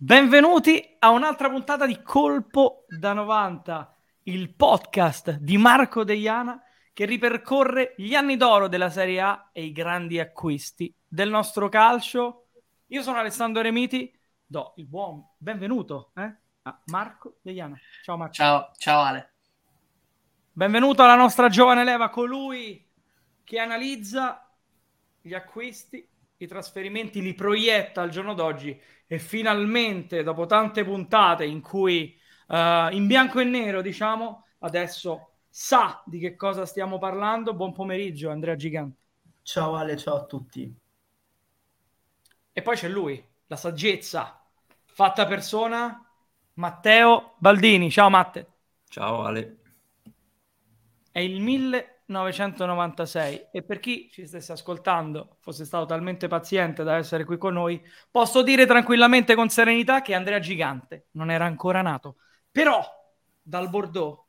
Benvenuti a un'altra puntata di Colpo da 90, il podcast di Marco Deiana che ripercorre gli anni d'oro della Serie A e i grandi acquisti del nostro calcio. Io sono Alessandro Remiti, do il buon benvenuto eh, a Marco Deiana. Ciao Marco. Ciao, ciao Ale. Benvenuto alla nostra giovane leva, colui che analizza gli acquisti, i trasferimenti, li proietta al giorno d'oggi e finalmente, dopo tante puntate in cui uh, in bianco e nero, diciamo, adesso sa di che cosa stiamo parlando. Buon pomeriggio, Andrea Gigante. Ciao Ale, ciao a tutti. E poi c'è lui, la saggezza fatta persona, Matteo Baldini. Ciao Matte. Ciao Ale. È il 1996 e per chi ci stesse ascoltando fosse stato talmente paziente da essere qui con noi, posso dire tranquillamente con serenità che Andrea Gigante non era ancora nato. Però dal Bordeaux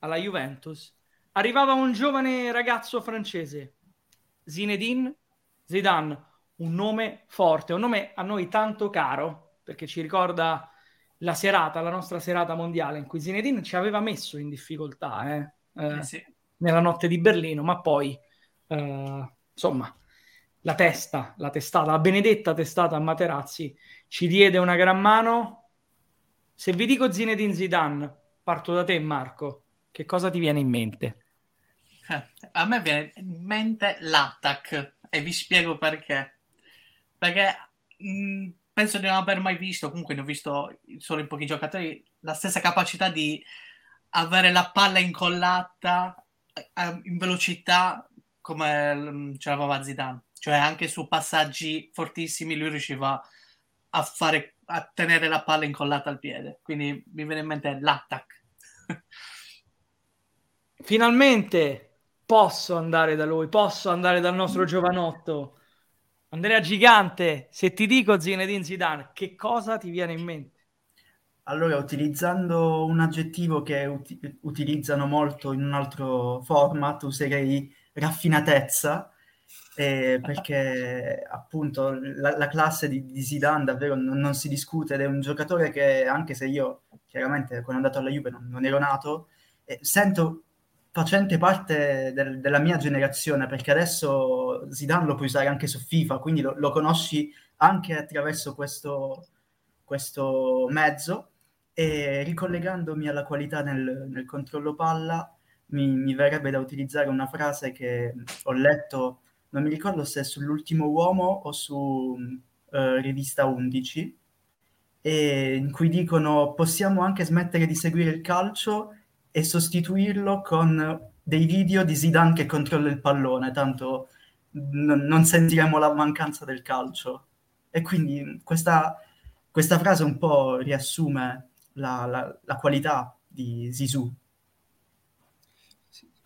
alla Juventus arrivava un giovane ragazzo francese, Zinedine Zidane, un nome forte, un nome a noi tanto caro perché ci ricorda la serata, la nostra serata mondiale in cui Zinedine ci aveva messo in difficoltà. Eh? Eh, Eh sì. Nella notte di Berlino, ma poi, eh, insomma, la testa, la testata, la benedetta testata a Materazzi ci diede una gran mano. Se vi dico Zinedine Zidane, parto da te Marco, che cosa ti viene in mente? A me viene in mente l'attack e vi spiego perché. Perché mh, penso di non aver mai visto, comunque ne ho visto solo in pochi giocatori, la stessa capacità di avere la palla incollata in velocità come mm, ce l'aveva Zidane. Cioè anche su passaggi fortissimi lui riusciva a fare a tenere la palla incollata al piede. Quindi mi viene in mente l'attack. Finalmente posso andare da lui, posso andare dal nostro giovanotto. Andrea Gigante, se ti dico Zinedine Zidane, che cosa ti viene in mente? Allora, utilizzando un aggettivo che uti- utilizzano molto in un altro format, userei raffinatezza, eh, perché appunto la, la classe di, di Zidane davvero non, non si discute ed è un giocatore che, anche se io chiaramente quando è andato alla Juve non, non ero nato, eh, sento facente parte del- della mia generazione, perché adesso Zidane lo puoi usare anche su FIFA, quindi lo, lo conosci anche attraverso questo, questo mezzo e ricollegandomi alla qualità nel, nel controllo palla, mi, mi verrebbe da utilizzare una frase che ho letto, non mi ricordo se è sull'ultimo uomo o su eh, rivista 11, e in cui dicono possiamo anche smettere di seguire il calcio e sostituirlo con dei video di Zidane che controlla il pallone, tanto n- non sentiremo la mancanza del calcio. E quindi questa, questa frase un po' riassume la, la- la qualità di Zizou.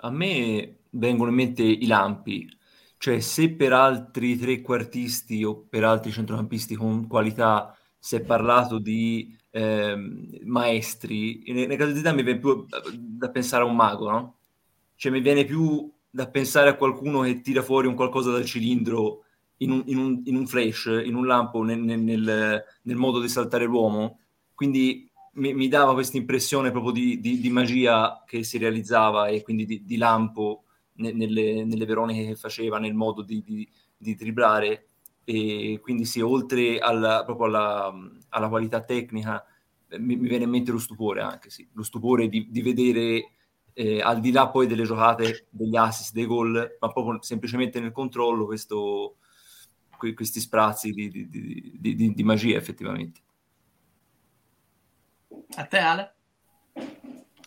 A me vengono in mente i lampi, cioè se per altri trequartisti o per altri centrocampisti con qualità si è parlato di ehm, maestri, nel, caso di Zidane mi viene più da pensare a un mago, no? Cioè mi viene più da pensare a qualcuno che tira fuori un qualcosa dal cilindro in un, in un- in un flash, in un lampo, nel- nel- nel modo di saltare l'uomo. Quindi mi, mi dava questa impressione proprio di, di- di magia che si realizzava e quindi di, di lampo ne- nelle, nelle veroniche che faceva, nel modo di, di, driblare. E quindi sì, oltre alla, proprio alla, alla qualità tecnica, mi, mi viene in mente lo stupore anche, sì. Lo stupore di, vedere, eh, al di là poi delle giocate, degli assist, dei gol, ma proprio semplicemente nel controllo questo, que- questi sprazzi di- di magia effettivamente. A te Ale?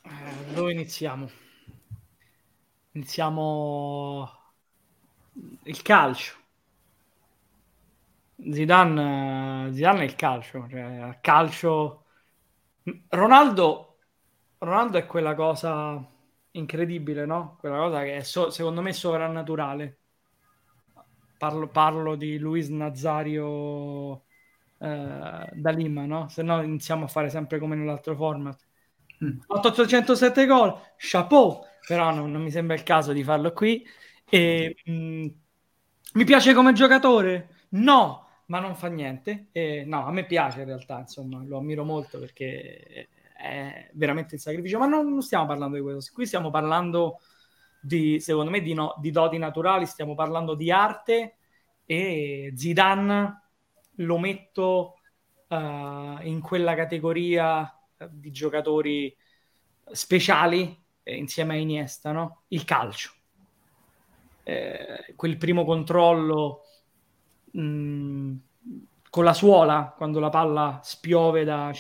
Eh, dove iniziamo? Iniziamo il calcio. Zidane, Zidane è il calcio, cioè calcio... Ronaldo, Ronaldo è quella cosa incredibile, no? Quella cosa che è so- secondo me sovrannaturale. Parlo, parlo di Luis Nazario eh, da Lima, no? Se no iniziamo a fare sempre come nell'altro format. Mm. 807 gol, chapeau, però non, non, mi sembra il caso di farlo qui. E, mh, mm, mi piace come giocatore? No, ma non fa niente. E, no, a me piace in realtà, insomma, lo ammiro molto perché è veramente il sacrificio, ma non, non stiamo parlando di questo, qui stiamo parlando di, secondo me, di, no, di doti naturali, stiamo parlando di arte e Zidane lo metto uh, in quella categoria di giocatori speciali eh, insieme a Iniesta, no? Il calcio. Eh, quel primo controllo mh, mm, con la suola quando la palla spiove da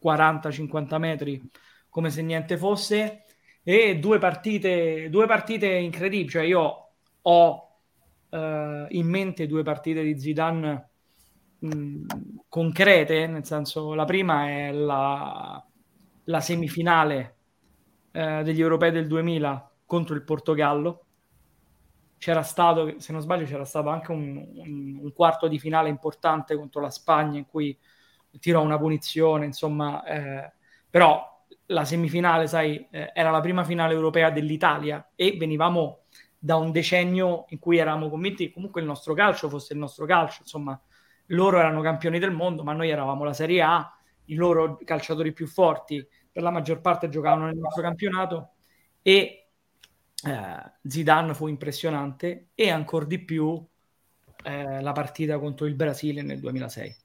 40-50 metri come se niente fosse e due partite, due partite incredibili cioè io ho uh, in mente due partite di Zidane concrete nel senso la prima è la, la semifinale uh, degli europei del 2000 contro il Portogallo. C'era stato, se non sbaglio, c'era stato anche un, un, un quarto di finale importante contro la Spagna in cui tirò una punizione, insomma, eh, però la semifinale, sai, eh, era la prima finale europea dell'Italia e venivamo da un decennio in cui eravamo convinti che comunque il nostro calcio fosse il nostro calcio, insomma, loro erano campioni del mondo, ma noi eravamo la Serie A, i loro calciatori più forti per la maggior parte giocavano nel nostro campionato e eh, Zidane fu impressionante e ancora di più eh, la partita contro il Brasile nel 2006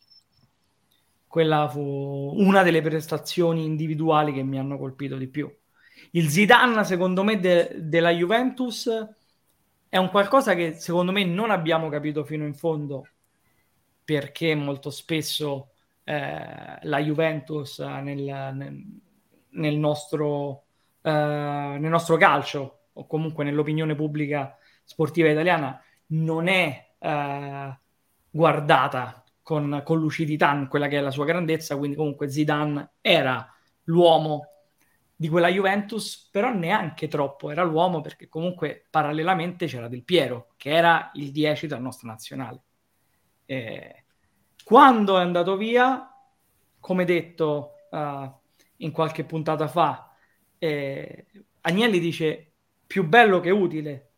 quella fu una delle prestazioni individuali che mi hanno colpito di più. Il Zidane, secondo me, de- della Juventus è un qualcosa che secondo me non abbiamo capito fino in fondo, perché molto spesso eh, la Juventus nel, nel, nel, nostro, eh, nel nostro calcio, o comunque nell'opinione pubblica sportiva italiana, non è eh, guardata con, con lucidità in quella che è la sua grandezza, quindi comunque Zidane era l'uomo di quella Juventus, però neanche troppo, era l'uomo perché comunque parallelamente c'era Del Piero, che era il 10 della nostra nazionale. Eh, quando è andato via, come detto uh, in qualche puntata fa, eh, Agnelli dice più bello che utile.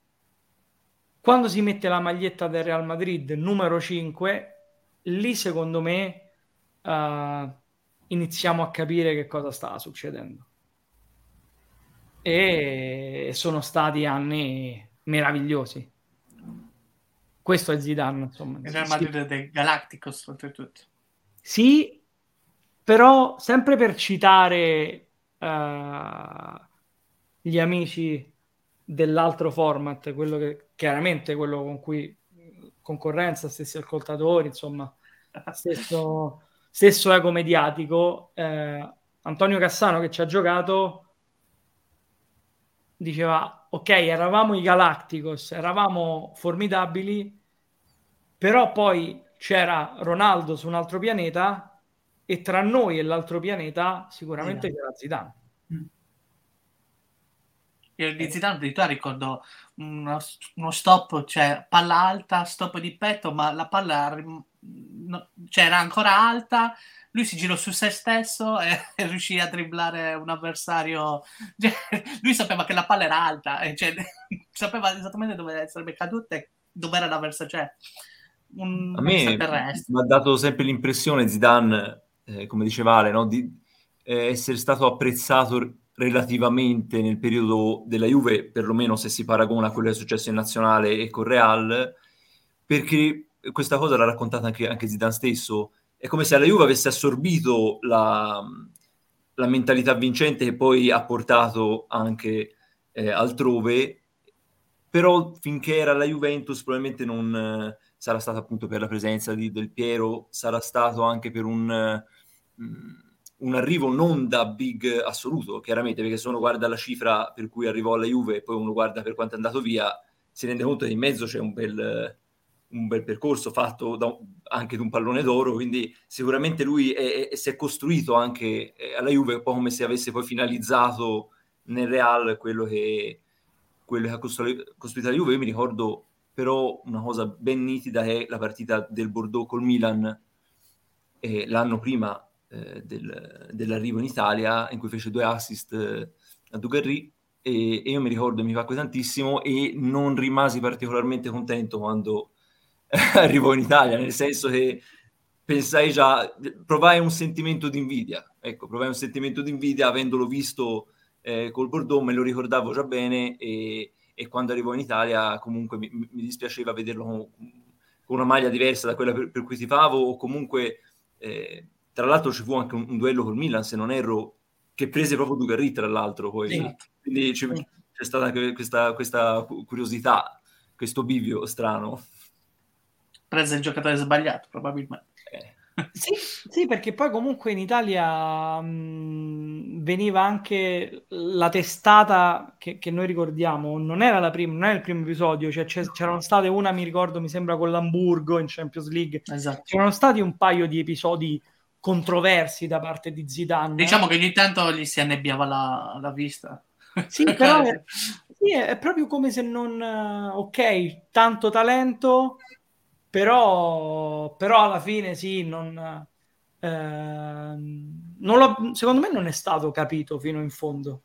Quando si mette la maglietta del Real Madrid numero 5, lì secondo me uh, iniziamo a capire che cosa stava succedendo. E sono stati anni meravigliosi. Questo è Zidane, insomma. Il Real Madrid dei Galacticos, oltretutto. Sì, però sempre per citare uh, gli amici dell'altro format, quello che chiaramente quello con cui concorrenza, stessi ascoltatori, insomma, stesso, stesso ego mediatico. Eh, Antonio Cassano che ci ha giocato diceva, ok, eravamo i Galacticos, eravamo formidabili, però poi c'era Ronaldo su un altro pianeta e tra noi e l'altro pianeta sicuramente c'era Zidane. Mm. Io di Zidane addirittura ricordo uno, uno, stop, cioè palla alta, stop di petto, ma la palla no, cioè, era ancora alta, lui si girò su se stesso e, e riuscì a dribblare un avversario. Cioè, lui sapeva che la palla era alta, e cioè, sapeva esattamente dove sarebbe caduta e dove era l'avversario. Cioè, un a me mi ha dato sempre l'impressione Zidane, eh, come diceva Ale, no? di eh, essere stato apprezzato relativamente nel periodo della Juve, perlomeno se si paragona a quello che è successo in nazionale e con Real, perché questa cosa l'ha raccontata anche, anche Zidane stesso, è come se la Juve avesse assorbito la, la mentalità vincente che poi ha portato anche eh, altrove, però finché era la Juventus probabilmente non eh, sarà stato appunto per la presenza di Del Piero, sarà stato anche per un... Mm, un arrivo non da big assoluto, chiaramente, perché se uno guarda la cifra per cui arrivò alla Juve e poi uno guarda per quanto è andato via, si rende conto che in mezzo c'è un bel, un bel percorso fatto da, anche da un pallone d'oro, quindi sicuramente lui è, è, si è costruito anche eh, alla Juve, un po' come se avesse poi finalizzato nel Real quello che, quello che ha costruito, costruito la Juve. Io mi ricordo però una cosa ben nitida è la partita del Bordeaux col Milan eh, l'anno prima eh, del, dell'arrivo in Italia, in cui fece due assist eh, a Dugarry, e, e, io mi ricordo, mi piacque tantissimo e non rimasi particolarmente contento quando arrivò in Italia, nel senso che pensai già, provai un sentimento di invidia, ecco, provai un sentimento di invidia avendolo visto eh, col Bordeaux, me lo ricordavo già bene e, e quando arrivò in Italia comunque mi, mi dispiaceva vederlo con, con, una maglia diversa da quella per, per cui tifavo o comunque eh, tra l'altro ci fu anche un, un, duello col Milan, se non erro, che prese proprio Dugarry, tra l'altro, poi. Sì. Quindi ci, c'è stata questa, questa, curiosità, questo bivio strano. Prese il giocatore sbagliato, probabilmente. Eh. Sì, sì, perché poi comunque in Italia mh, veniva anche la testata che, che, noi ricordiamo, non era la prima, non è il primo episodio, cioè c'erano state una, mi ricordo, mi sembra con l'Hamburgo in Champions League, esatto. c'erano stati un paio di episodi controversi da parte di Zidane. Diciamo che ogni tanto gli si annebbiava la, la vista. Sì, però è, sì, è, proprio come se non... Ok, tanto talento, però, però alla fine sì, non, eh, non secondo me non è stato capito fino in fondo.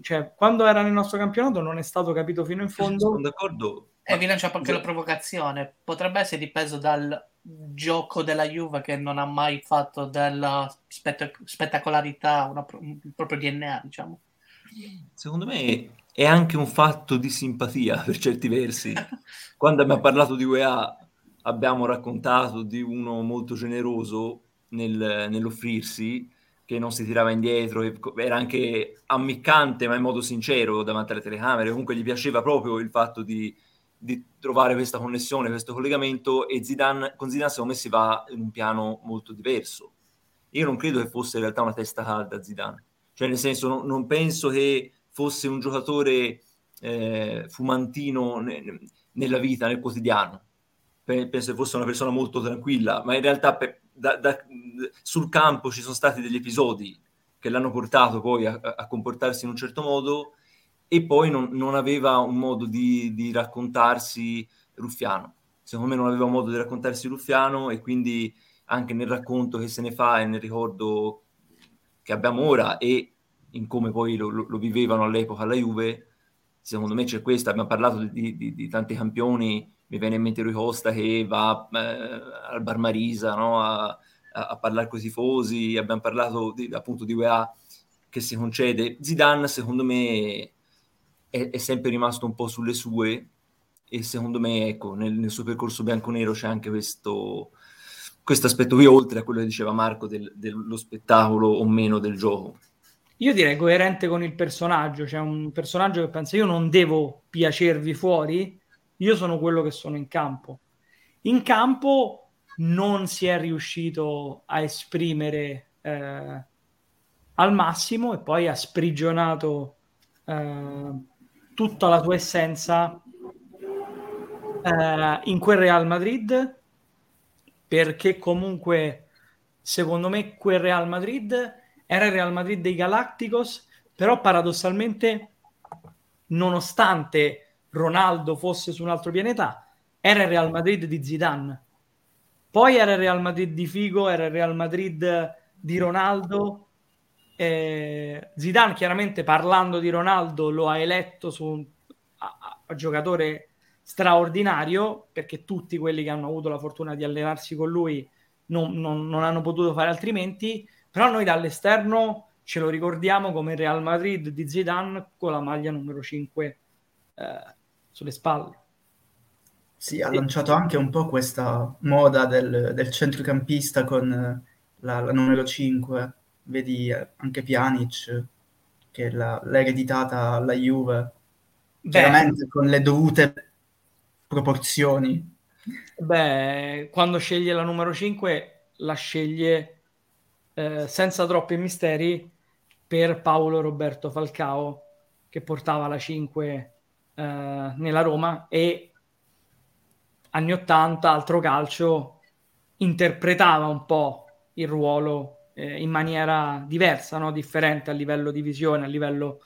Cioè, quando era nel nostro campionato non è stato capito fino in fondo. Sono d'accordo. E vi lancia anche la provocazione. Potrebbe essere dipeso dal gioco della Juve che non ha mai fatto della spett- spettacolarità una, un, il proprio DNA, diciamo. Secondo me è anche un fatto di simpatia per certi versi. Quando abbiamo parlato di UEA abbiamo raccontato di uno molto generoso nel, nell'offrirsi, che non si tirava indietro, era anche ammiccante ma in modo sincero davanti alle telecamere, comunque gli piaceva proprio il fatto di di trovare questa connessione, questo collegamento e Zidane, con Zidane secondo me si va in un piano molto diverso. Io non credo che fosse in realtà una testa calda Zidane, cioè nel senso non, non penso che fosse un giocatore eh, fumantino ne, nella vita, nel quotidiano. Penso che fosse una persona molto tranquilla, ma in realtà per, da, da, sul campo ci sono stati degli episodi che l'hanno portato poi a, a comportarsi in un certo modo e poi non, non aveva un modo di, di, raccontarsi ruffiano. Secondo me non aveva un modo di raccontarsi ruffiano e quindi anche nel racconto che se ne fa e nel ricordo che abbiamo ora e in come poi lo, lo, vivevano all'epoca alla Juve, secondo me c'è questo. Abbiamo parlato di, di, di tanti campioni, mi viene in mente Rui Costa che va eh, al Bar Marisa no? a, a, a, parlare con i tifosi, abbiamo parlato di, appunto di UEA che si concede. Zidane, secondo me, è, è, sempre rimasto un po' sulle sue e secondo me ecco, nel, nel suo percorso bianco-nero c'è anche questo, questo aspetto qui, oltre a quello che diceva Marco del, dello spettacolo o meno del gioco. Io direi coerente con il personaggio, cioè un personaggio che pensa io non devo piacervi fuori, io sono quello che sono in campo. In campo non si è riuscito a esprimere eh, al massimo e poi ha sprigionato eh, tutta la tua essenza eh, in quel Real Madrid perché comunque secondo me quel Real Madrid era il Real Madrid dei Galacticos però paradossalmente nonostante Ronaldo fosse su un altro pianeta era il Real Madrid di Zidane. Poi era il Real Madrid di Figo era il Real Madrid di Ronaldo. Eh, Zidane chiaramente parlando di Ronaldo lo ha eletto su un a, a giocatore straordinario perché tutti quelli che hanno avuto la fortuna di allenarsi con lui non, non, non, hanno potuto fare altrimenti. Però noi dall'esterno ce lo ricordiamo come il Real Madrid di Zidane con la maglia numero 5 eh, sulle spalle. Sì, ha lanciato anche un po' questa moda del, del centrocampista con la, la numero 5 vedi eh, anche Pjanic che l'ha, l'ha ereditata alla Juve. Chiaramente con le dovute proporzioni. Beh quando sceglie la numero 5 la sceglie eh, senza troppi misteri per Paolo Roberto Falcao che portava la 5 eh, nella Roma e anni 80, altro calcio, interpretava un po' il ruolo eh, in maniera diversa, no? differente a livello di visione, a livello,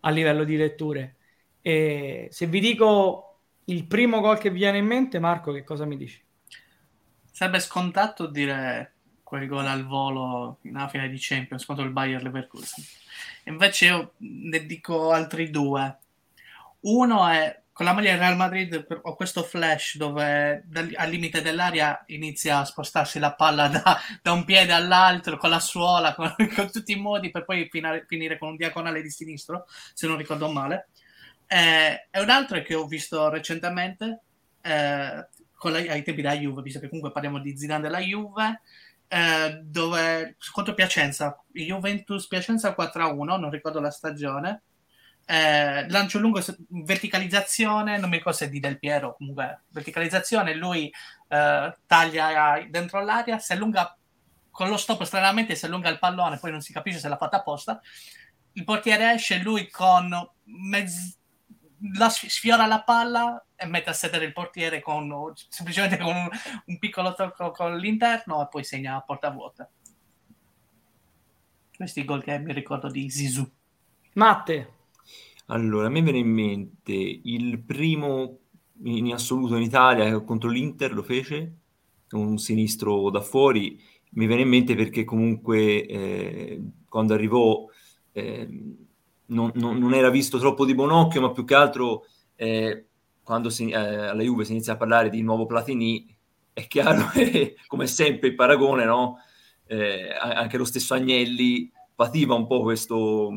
a livello di letture. E se vi dico il primo gol che vi viene in mente, Marco, che cosa mi dici? Sarebbe scontato dire quel gol al volo nella fine di Champions contro il Bayer Leverkusen. Invece io ne dico altri due. Uno è con la maglia del Real Madrid ho questo flash dove al limite dell'aria inizia a spostarsi la palla da, da un piede all'altro con la suola, con, con tutti i modi per poi finare, finire con un diagonale di sinistro, se non ricordo male. Eh, e un altro che ho visto recentemente eh, la, ai tempi della Juve, visto che comunque parliamo di Zidane della Juve, eh, dove contro Piacenza, Juventus Piacenza 4-1, non ricordo la stagione eh, lancio lungo, verticalizzazione, non mi ricordo se è di Del Piero, comunque verticalizzazione, lui eh, taglia dentro l'aria, si allunga con lo stop stranamente, si allunga il pallone, poi non si capisce se l'ha fatta apposta, il portiere esce, lui con mezz... la sfiora la palla e mette a sedere il portiere con, semplicemente con un, un piccolo tocco con l'interno e poi segna a porta vuota. Questi gol che mi ricordo di Zizou. Matte, allora, a me viene in mente il primo in assoluto in Italia contro l'Inter lo fece, un sinistro da fuori. Mi viene in mente perché comunque eh, quando arrivò eh, non, non, non, era visto troppo di buon occhio, ma più che altro eh, quando si, eh, alla Juve si inizia a parlare di nuovo Platini, è chiaro che come sempre il paragone, no? Eh, anche lo stesso Agnelli pativa un po' questo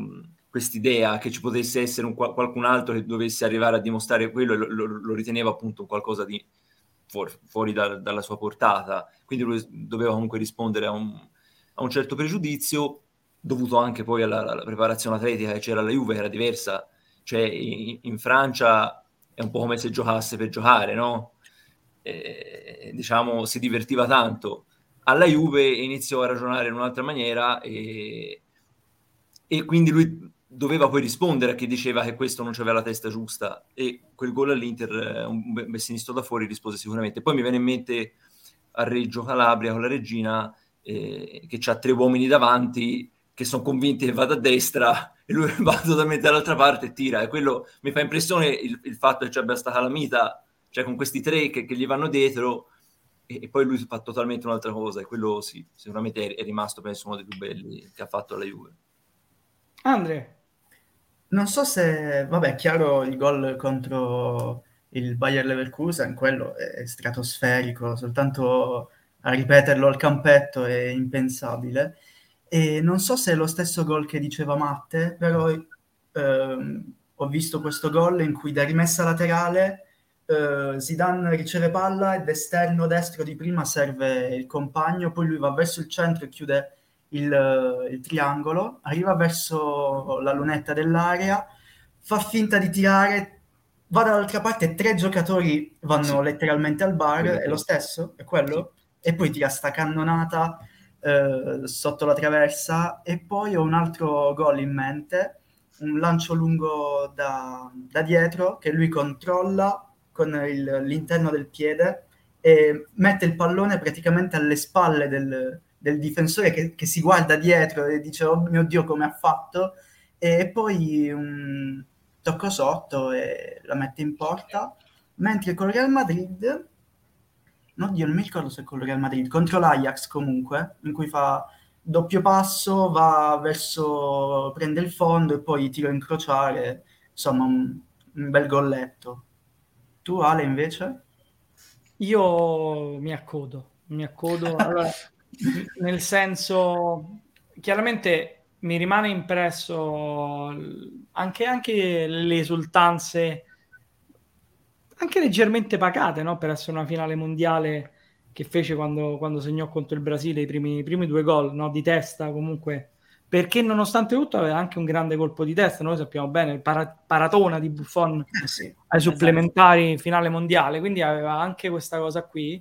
quest'idea che ci potesse essere un, qualcun altro che dovesse arrivare a dimostrare quello e lo, lo, lo riteneva appunto qualcosa di fuori, fuori da, dalla sua portata. Quindi lui doveva comunque rispondere a un, a un certo pregiudizio dovuto anche poi alla, alla, preparazione atletica che c'era alla Juve, era diversa. Cioè in, in Francia è un po' come se giocasse per giocare, no? E, diciamo, si divertiva tanto. Alla Juve iniziò a ragionare in un'altra maniera e, e quindi lui doveva poi rispondere a chi diceva che questo non c'aveva la testa giusta e quel gol all'Inter, eh, un bel sinistro da fuori, rispose sicuramente. Poi mi viene in mente a Reggio Calabria con la regina eh, che ha tre uomini davanti che sono convinti che vada a destra e lui va totalmente dall'altra parte e tira. E quello mi fa impressione il, il fatto che ci abbia questa calamita cioè con questi tre che, che gli vanno dietro e, e, poi lui fa totalmente un'altra cosa e quello sì, sicuramente è, è rimasto penso uno dei più belli che ha fatto la Juve. Andre non so se, vabbè, chiaro il gol contro il Bayer Leverkusen, quello è stratosferico, soltanto a ripeterlo al campetto è impensabile. E non so se è lo stesso gol che diceva Matte, però ehm, ho visto questo gol in cui da rimessa laterale eh, Zidane riceve palla ed esterno destro di prima serve il compagno, poi lui va verso il centro e chiude il, il triangolo, arriva verso la lunetta dell'area, fa finta di tirare, va dall'altra parte, tre giocatori vanno sì. letteralmente al bar, è lo stesso? È quello? Sì. E poi tira sta cannonata eh, sotto la traversa e poi ho un altro gol in mente, un lancio lungo da, da dietro che lui controlla con il, l'interno del piede e mette il pallone praticamente alle spalle del, del difensore che, che, si guarda dietro e dice oh mio Dio come ha fatto? E poi un tocco sotto e la mette in porta mentre con il Real Madrid no Dio non mi ricordo se con il Real Madrid contro l'Ajax comunque in cui fa doppio passo va verso prende il fondo e poi tiro a incrociare insomma un, un bel golletto. Tu Ale invece? Io mi accodo mi accodo. Allora nel senso, chiaramente mi rimane impresso anche, anche le esultanze, anche leggermente pacate, no? per essere una finale mondiale che fece quando, quando segnò contro il Brasile i primi, i primi due gol no? di testa comunque perché nonostante tutto aveva anche un grande colpo di testa, noi sappiamo bene, il para- paratona di Buffon eh sì, ai supplementari esatto. finale mondiale, quindi aveva anche questa cosa qui,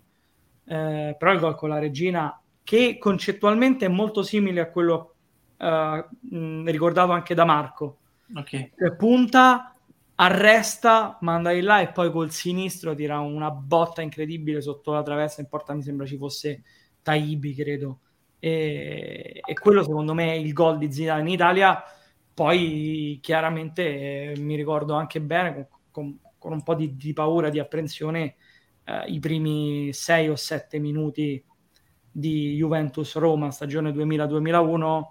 eh, però il gol con la regina che concettualmente è molto simile a quello uh, mh, ricordato anche da Marco. Okay. Che punta arresta, manda di là e poi col sinistro tira una botta incredibile sotto la traversa in porta, mi sembra ci fosse Taibi, credo. E, e quello secondo me è il gol di Zidane in Italia. Poi chiaramente eh, mi ricordo anche bene con, con, con un po' di, di, paura, di apprensione, eh, i primi 6 o 7 minuti di Juventus Roma stagione 2000-2001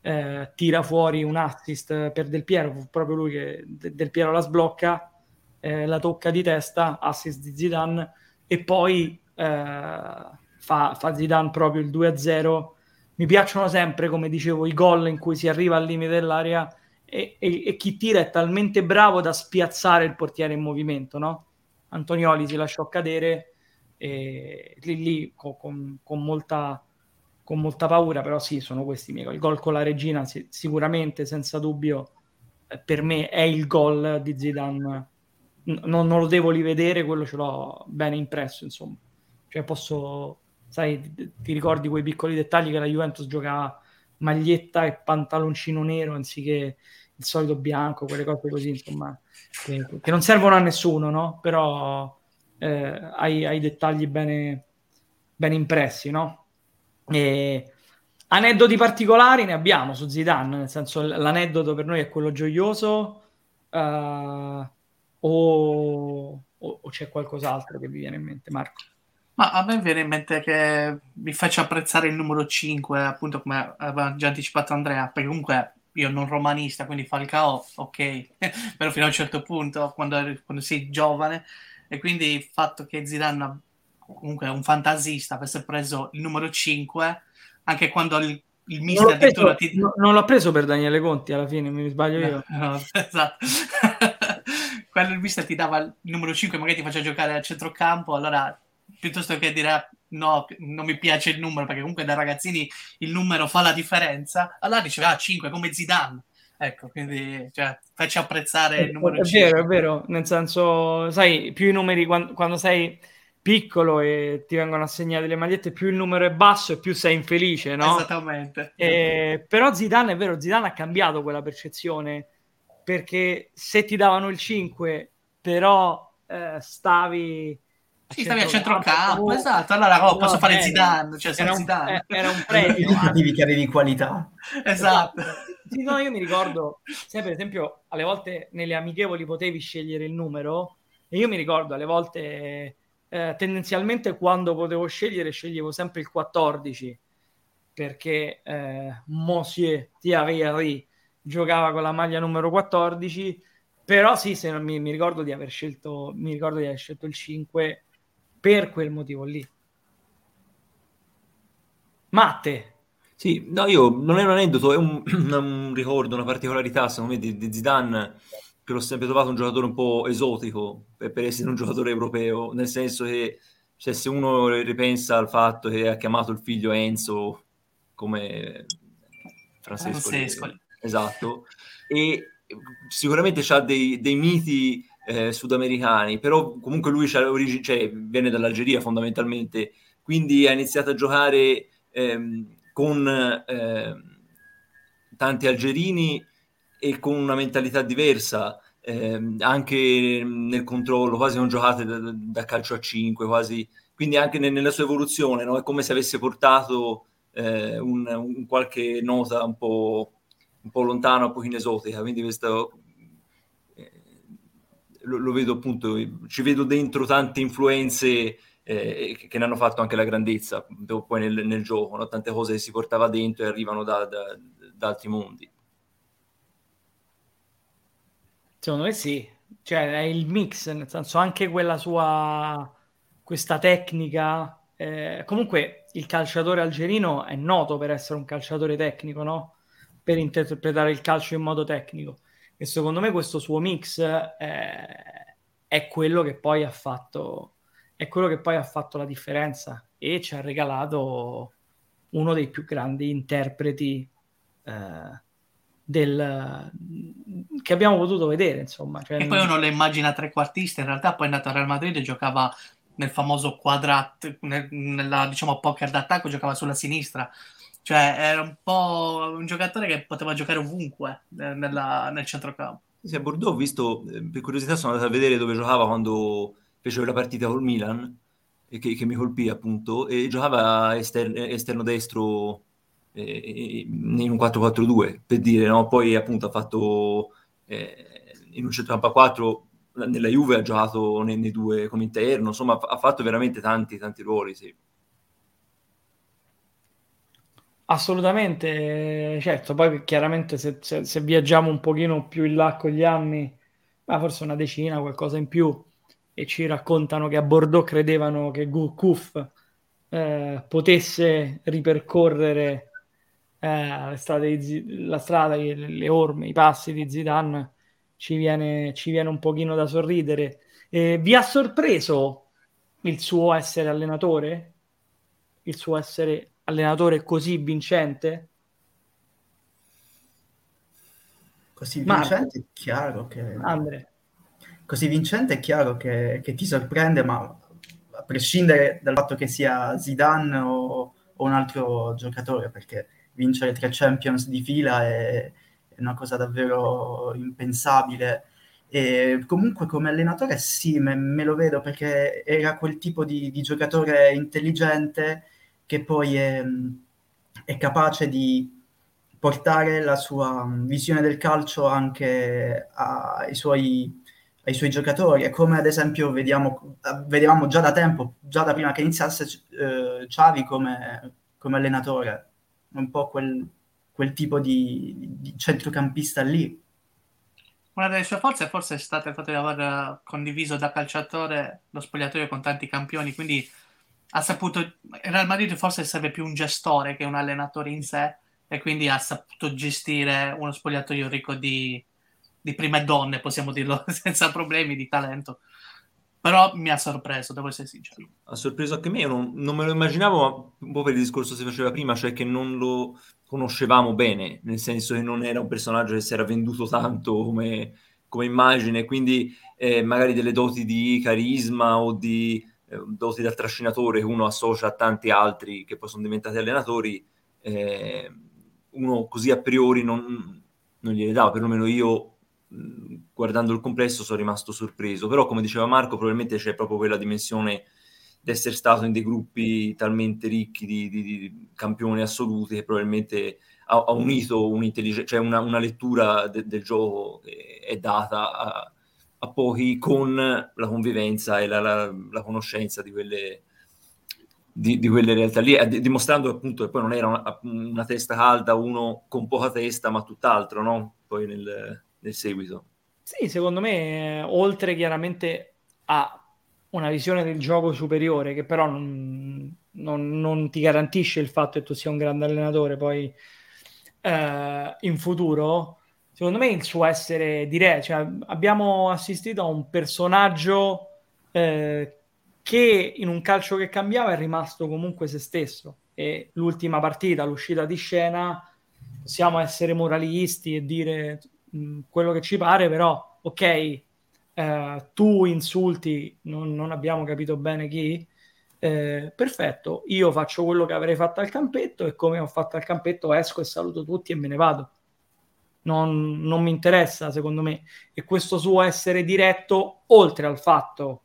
eh, tira fuori un assist per Del Piero, proprio lui che Del Piero la sblocca, eh, la tocca di testa, assist di Zidane e poi eh, fa, fa Zidane proprio il 2-0. Mi piacciono sempre, come dicevo, i gol in cui si arriva al limite dell'area e, e, e chi tira è talmente bravo da spiazzare il portiere in movimento, no? Antonioli si lasciò cadere e lì, lì con, con, molta con molta paura, però sì, sono questi i miei gol. Il gol con la regina sì, sicuramente, senza dubbio, eh, per me è il gol di Zidane. Non, non, lo devo rivedere, quello ce l'ho bene impresso, insomma. Cioè posso, sai, ti ricordi quei piccoli dettagli che la Juventus giocava maglietta e pantaloncino nero anziché il solito bianco, quelle cose così, insomma, che, che non servono a nessuno, no? Però eh, hai, hai dettagli bene, bene impressi, no? E aneddoti particolari ne abbiamo su Zidane, nel senso l'aneddoto per noi è quello gioioso uh, o, o, o, c'è qualcos'altro che vi viene in mente, Marco? Ma a me viene in mente che mi faccia apprezzare il numero 5, appunto come aveva già anticipato Andrea, perché comunque io non romanista, quindi Falcao, ok, però fino a un certo punto, quando, quando sei giovane, e quindi il fatto che Zidane comunque un fantasista, avesse preso il numero 5, anche quando il, il mister non addirittura ti... no, non l'ha preso per Daniele Conti alla fine, mi sbaglio io. No, esatto. quando il mister ti dava il numero 5, magari ti faceva giocare al centrocampo, allora piuttosto che dire no, non mi piace il numero, perché comunque da ragazzini il numero fa la differenza, allora diceva ah, 5 come Zidane. Ecco, quindi cioè, facci apprezzare il numero è 5. È vero, è vero, nel senso, sai, più i numeri quando, quando sei piccolo e ti vengono assegnate le magliette, più il numero è basso e più sei infelice, no? Esattamente. E, però Zidane è vero, Zidane ha cambiato quella percezione perché se ti davano il 5 però eh, stavi sì, stavi a centrocampo, esatto. Allora oh, posso no, fare Zidane, cioè era, un, Zidane. Eh, era un premio. Capivi che avevi qualità. Esatto. Sì, no, io mi ricordo, sai, per esempio, alle volte nelle amichevoli potevi scegliere il numero e io mi ricordo alle volte eh, tendenzialmente quando potevo scegliere sceglievo sempre il 14 perché eh, Monsieur Thierry giocava con la maglia numero 14 però sì, se mi, mi, ricordo di aver scelto mi ricordo di aver scelto il 5 per quel motivo lì. Matte sì, no, io non è un aneddoto, è un, un ricordo, una particolarità secondo me di, di Zidane che l'ho sempre trovato un giocatore un po' esotico per, per essere un giocatore europeo, nel senso che cioè, se uno ripensa al fatto che ha chiamato il figlio Enzo come Francesco, Francesco. esatto, e sicuramente ha dei, dei miti eh, sudamericani, però comunque lui origine, cioè, viene dall'Algeria fondamentalmente, quindi ha iniziato a giocare ehm, con eh, tanti algerini e con una mentalità diversa, eh, anche nel controllo, quasi non giocate da, da, calcio a 5, quasi, quindi anche ne, nella sua evoluzione, no? è come se avesse portato eh, un, un, qualche nota un po', un po' lontana, un po' esotica, quindi questo eh, lo, lo, vedo appunto, ci vedo dentro tante influenze eh, che ne hanno fatto anche la grandezza poi nel, nel gioco, no? tante cose che si portava dentro e arrivano da, da, da altri mondi. Secondo me sì, cioè è il mix, nel senso anche quella sua, questa tecnica. Eh, comunque il calciatore algerino è noto per essere un calciatore tecnico, no? Per interpretare il calcio in modo tecnico. E secondo me questo suo mix è, è quello che poi ha fatto, è quello che poi ha fatto la differenza e ci ha regalato uno dei più grandi interpreti eh, del, che abbiamo potuto vedere. Insomma. Cioè, e poi uno lo immagina trequartista, in realtà poi è andato al Real Madrid e giocava nel famoso quadrat, nel, nella diciamo poker d'attacco, giocava sulla sinistra. Cioè era un po' un giocatore che poteva giocare ovunque nella, nel centrocampo. Sì, a Bordeaux ho visto, eh, per curiosità sono andato a vedere dove giocava quando fece la partita col Milan, che, che mi colpì appunto, e giocava ester- esterno destro eh, in un 4-4-2, per dire, no? Poi appunto ha fatto eh, in un centrocampo a 4 nella Juve ha giocato nei, nei, due come interno, insomma ha fatto veramente tanti, tanti ruoli, sì. Assolutamente, certo, poi chiaramente se, se, se, viaggiamo un pochino più in là con gli anni, ma forse una decina, qualcosa in più, e ci raccontano che a Bordeaux credevano che Gourcuff eh, potesse ripercorrere eh, di, la strada, le, le, orme, i passi di Zidane, ci viene, ci viene un pochino da sorridere. Eh, vi ha sorpreso il suo essere allenatore? Il suo essere allenatore così vincente? Così vincente è chiaro che... Andre. Così vincente è chiaro che, che, ti sorprende, ma a prescindere dal fatto che sia Zidane o, o un altro giocatore, perché vincere tre Champions di fila è, è una cosa davvero impensabile. E comunque come allenatore sì, me, me, lo vedo perché era quel tipo di, di giocatore intelligente che poi è, è, capace di portare la sua visione del calcio anche ai suoi, ai suoi giocatori. E come ad esempio vediamo, vedevamo già da tempo, già da prima che iniziasse eh, Xavi come, come allenatore un po' quel, quel tipo di, di, centrocampista lì. Una delle sue forze forse è stata il fatto di aver condiviso da calciatore lo spogliatoio con tanti campioni, quindi ha saputo, il Real Madrid forse serve più un gestore che un allenatore in sé e quindi ha saputo gestire uno spogliatoio ricco di, di prime donne, possiamo dirlo senza problemi, di talento però mi ha sorpreso, devo essere sincero. Ha sorpreso anche me, non, non, me lo immaginavo, un po' per il discorso che si faceva prima, cioè che non lo conoscevamo bene, nel senso che non era un personaggio che si era venduto tanto come, come immagine, quindi eh, magari delle doti di carisma o di eh, doti da trascinatore che uno associa a tanti altri che poi sono diventati allenatori, eh, uno così a priori non, non gliele dava, perlomeno io guardando il complesso sono rimasto sorpreso, però come diceva Marco probabilmente c'è proprio quella dimensione di essere stato in dei gruppi talmente ricchi di, di, di campioni assoluti che probabilmente ha, ha unito un'intelligenza, cioè una, una lettura de, del gioco che è data a, a, pochi con la convivenza e la, la, la conoscenza di quelle, di, di, quelle realtà lì, dimostrando appunto che poi non era una, una, testa calda, uno con poca testa, ma tutt'altro, no? Poi nel, nel seguito. Sì, secondo me, oltre chiaramente a una visione del gioco superiore, che però non, non, non ti garantisce il fatto che tu sia un grande allenatore poi eh, in futuro, secondo me il suo essere diretto, cioè, abbiamo assistito a un personaggio eh, che in un calcio che cambiava è rimasto comunque se stesso e l'ultima partita, l'uscita di scena, possiamo essere moralisti e dire Mm, quello che ci pare, però, ok, eh, tu insulti, non, non, abbiamo capito bene chi, eh, perfetto, io faccio quello che avrei fatto al campetto e come ho fatto al campetto esco e saluto tutti e me ne vado. Non, non mi interessa, secondo me. E questo suo essere diretto, oltre al fatto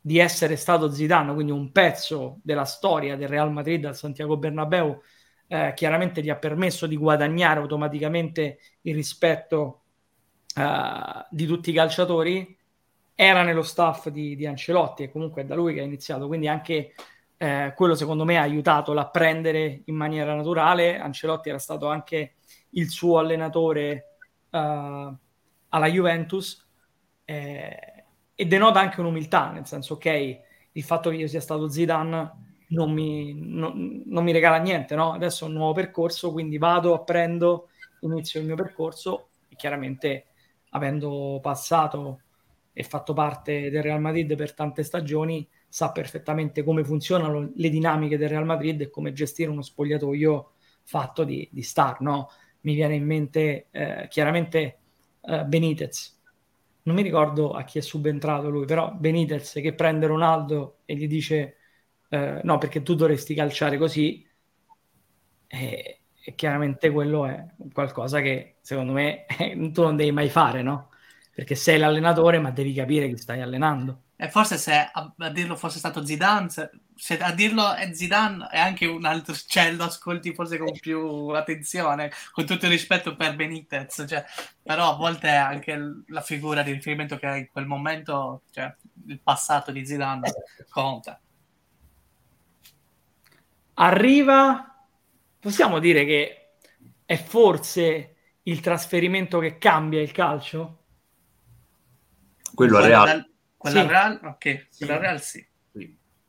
di essere stato Zidane, quindi un pezzo della storia del Real Madrid al Santiago Bernabeu, eh, chiaramente gli ha permesso di guadagnare automaticamente il rispetto eh, di tutti i calciatori, era nello staff di, di, Ancelotti e comunque è da lui che ha iniziato, quindi anche eh, quello secondo me ha aiutato l'apprendere in maniera naturale. Ancelotti era stato anche il suo allenatore uh, alla Juventus eh, e denota anche un'umiltà, nel senso ok, il fatto che io sia stato Zidane non mi, non, non mi regala niente, no? Adesso ho un nuovo percorso, quindi vado, apprendo, inizio il mio percorso e chiaramente avendo passato e fatto parte del Real Madrid per tante stagioni, sa perfettamente come funzionano le dinamiche del Real Madrid e come gestire uno spogliatoio fatto di, di star, no? Mi viene in mente eh, chiaramente eh, Benitez. Non mi ricordo a chi è subentrato lui, però Benitez che prende Ronaldo e gli dice eh, no, perché tu dovresti calciare così, e, e, chiaramente quello è qualcosa che secondo me tu non devi mai fare, no? perché sei l'allenatore, ma devi capire chi stai allenando. E forse se a, a dirlo fosse stato Zidane, se, a dirlo è Zidane è anche un altro, cioè lo ascolti forse con più attenzione, con tutto il rispetto per Benitez, cioè, però a volte anche la figura di riferimento che hai in quel momento, cioè il passato di Zidane conta. Arriva, possiamo dire che è forse il trasferimento che cambia il calcio? Quello a Real. Quella Sì. Real, ok, Sì. quella Real sì.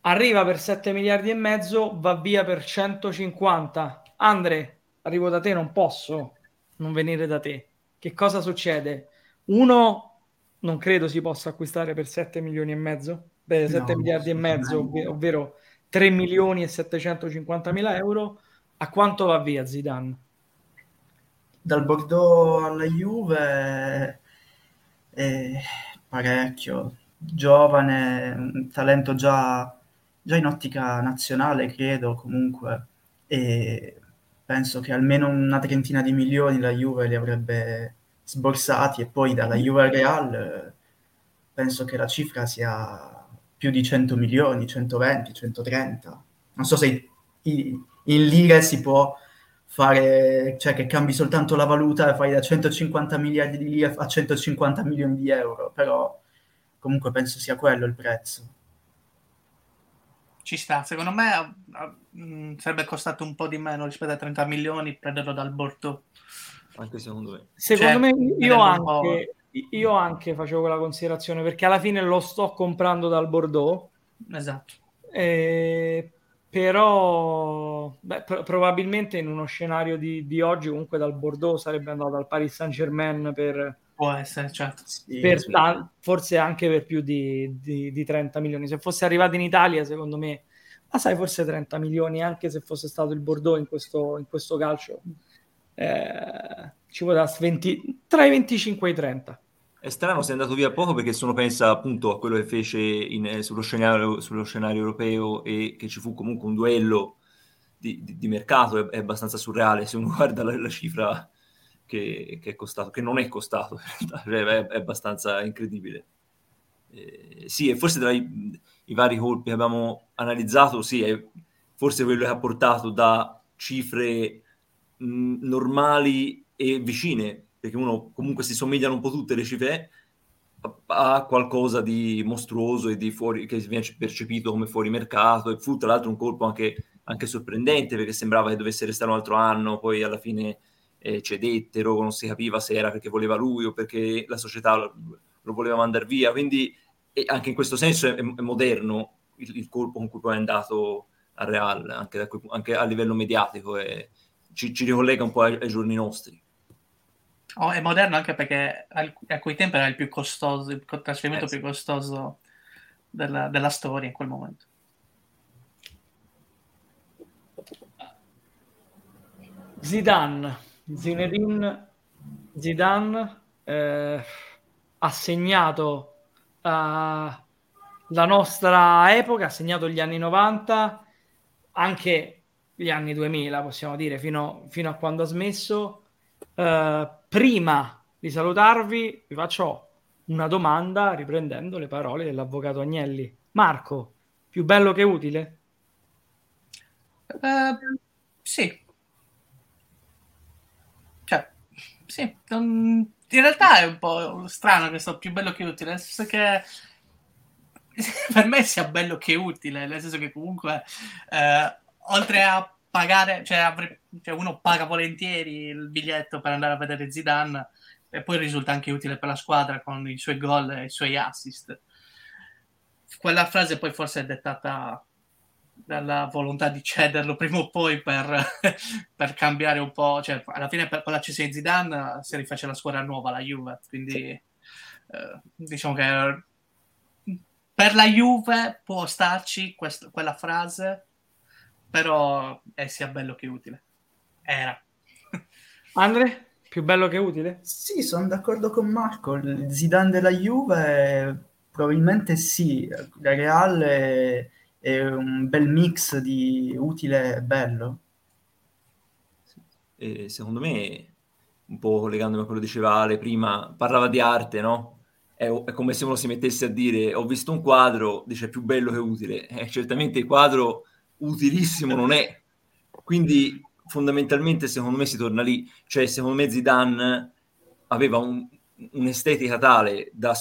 Arriva per 7 miliardi e mezzo, va via per 150. Andre, arrivo da te, non posso non venire da te. Che cosa succede? Uno, non credo si possa acquistare per 7 milioni e mezzo, beh, 7 No, miliardi e mezzo, ovvero 3 milioni e 750 mila euro. A quanto va via Zidane? Dal Bordeaux alla Juve eh, parecchio, giovane, un talento già, già in ottica nazionale, credo comunque, e penso che almeno una trentina di milioni la Juve li avrebbe sborsati e poi dalla Juve al Real eh, penso che la cifra sia più di 100 milioni, 120, 130. Non so se in lire si può fare, cioè che cambi soltanto la valuta e fai da 150 miliardi di lire a 150 milioni di euro, però comunque penso sia quello il prezzo. Ci sta, secondo me ah, ah, mh, sarebbe costato un po' di meno rispetto ai 30 milioni prenderlo dal Bordeaux. Anche secondo me. Secondo Cioè, me io anche, io anche facevo quella considerazione perché alla fine lo sto comprando dal Bordeaux, Esatto. eh, però beh, pro- probabilmente in uno scenario di, di oggi comunque dal Bordeaux sarebbe andato al Paris Saint Germain per, Può essere, certo. Sì, per sì. forse anche per più di, di- di 30 milioni. Se fosse arrivato in Italia, secondo me, ma sai, forse 30 milioni, anche se fosse stato il Bordeaux in questo, in questo calcio, eh, ci vorrà 20 tra i 25 e i 30. È strano, sei andato via poco perché sono pensa appunto a quello che fece in- eh, sullo, scenario, sullo scenario europeo e che ci fu comunque un duello di, di- di mercato, è, è abbastanza surreale se uno guarda la, la cifra che, che è costato, che non è costato, cioè, è, è abbastanza incredibile. Eh, sì, e forse tra i, i vari colpi che abbiamo analizzato, sì, è forse quello che ha portato da cifre mh, normali e vicine, perché uno comunque si somigliano un po' tutte le cifre, a, a qualcosa di mostruoso e di fuori, che viene percepito come fuori mercato, e fu tra l'altro un colpo anche, anche sorprendente, perché sembrava che dovesse restare un altro anno, poi alla fine eh, cedettero, non si capiva se era perché voleva lui o perché la società lo, voleva mandare via, quindi anche in questo senso è, è moderno il, il colpo con cui poi è andato al Real, anche, da anche a livello mediatico, e ci, ci ricollega un po' ai, ai giorni nostri. Oh, è moderno anche perché a quei tempi era il più costoso, il trasferimento Eh, sì. più costoso della, della storia in quel momento. Zidane, Zinedine Zidane eh, ha segnato eh, la nostra epoca, ha segnato gli anni 90, anche gli anni 2000, possiamo dire, fino, fino a quando ha smesso. Eh, prima di salutarvi, vi faccio una domanda riprendendo le parole dell'avvocato Agnelli. Marco, più bello che utile? Eh, sì. Cioè, sì. non- In realtà è un po' strano questo più bello che utile, nel senso che per me sia bello che utile, nel senso che comunque eh, oltre a pagare, cioè, avre- cioè uno paga volentieri il biglietto per andare a vedere Zidane e poi risulta anche utile per la squadra con i suoi gol e i suoi assist. Quella frase poi forse è dettata dalla volontà di cederlo prima o poi per, per cambiare un po', cioè alla fine per, con l'accesso di Zidane si rifece la squadra nuova, la Juve, quindi eh, diciamo che per la Juve può starci quest- quella frase, però è sia bello che utile. Era. Andre, più bello che utile? Sì, sono d'accordo con Marco. Il Zidane della Juve probabilmente sì. La Real è, è un bel mix di utile e bello. E secondo me, un po' collegandomi a quello che diceva Ale prima, parlava di arte, no? è, è, come se uno si mettesse a dire ho visto un quadro, dice più bello che utile. Eh, certamente il quadro utilissimo non è. Quindi fondamentalmente secondo me si torna lì. Cioè secondo me Zidane aveva un, un'estetica tale da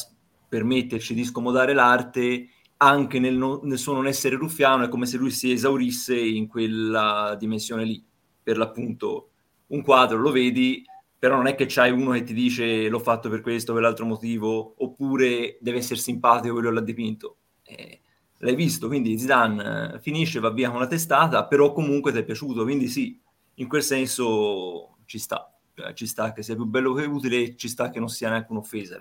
permetterci di scomodare l'arte anche nel, non, nel suo non essere ruffiano, è come se lui si esaurisse in quella dimensione lì. Per l'appunto un quadro lo vedi però non è che c'hai uno che ti dice l'ho fatto per questo, per l'altro motivo, oppure deve essere simpatico quello l'ha dipinto. Eh, l'hai visto, quindi Zidane eh, finisce, va via con la testata, però comunque ti è piaciuto, quindi sì, in quel senso ci sta, cioè, ci sta che sia più bello che utile, ci sta che non sia neanche un'offesa.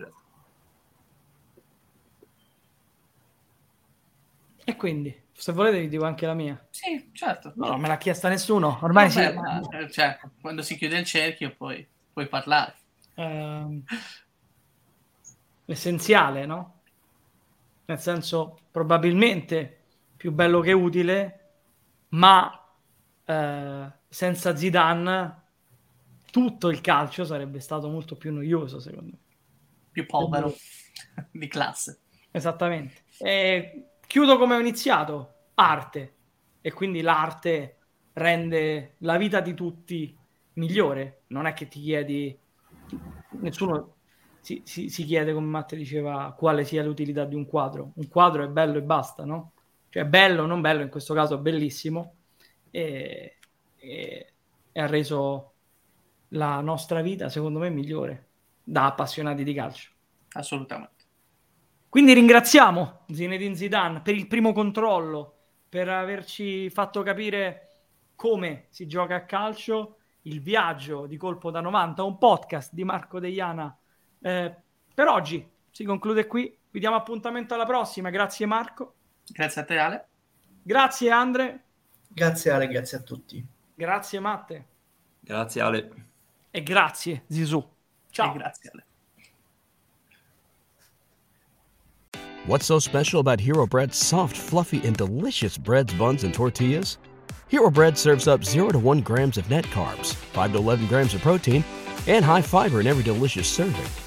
E quindi, se volete vi dico anche la mia. Sì, certo. No, non me l'ha chiesta nessuno, ormai Vabbè, sì. ma, eh, cioè, quando si chiude il cerchio poi puoi parlare. Ehm, l'essenziale, no? Nel senso, probabilmente più bello che utile, ma eh, senza Zidane tutto il calcio sarebbe stato molto più noioso, secondo me. Più povero di classe. Esattamente. E chiudo come ho iniziato, arte. E quindi l'arte rende la vita di tutti migliore. Non è che ti chiedi, nessuno si, si, si, chiede, come Matte diceva, quale sia l'utilità di un quadro. Un quadro è bello e basta, no? Cioè bello, non bello, in questo caso bellissimo e, e, e ha reso la nostra vita, secondo me, migliore da appassionati di calcio. Assolutamente. Quindi ringraziamo Zinedine Zidane per il primo controllo, per averci fatto capire come si gioca a calcio il viaggio di colpo da 90, un podcast di Marco Deiana. Eh, per oggi si conclude qui. Vi diamo appuntamento alla prossima. Grazie Marco. Grazie a te Ale. Grazie Andre. Grazie Ale, grazie a tutti. Grazie Matte. Grazie Ale. E grazie Zizou. Ciao. E grazie Ale. What's so special about Hero Bread's soft, fluffy, and delicious breads, buns, and tortillas? Hero Bread serves up 0 to 1 grams of net carbs, 5 to 11 grams of protein, and high fiber in every delicious serving.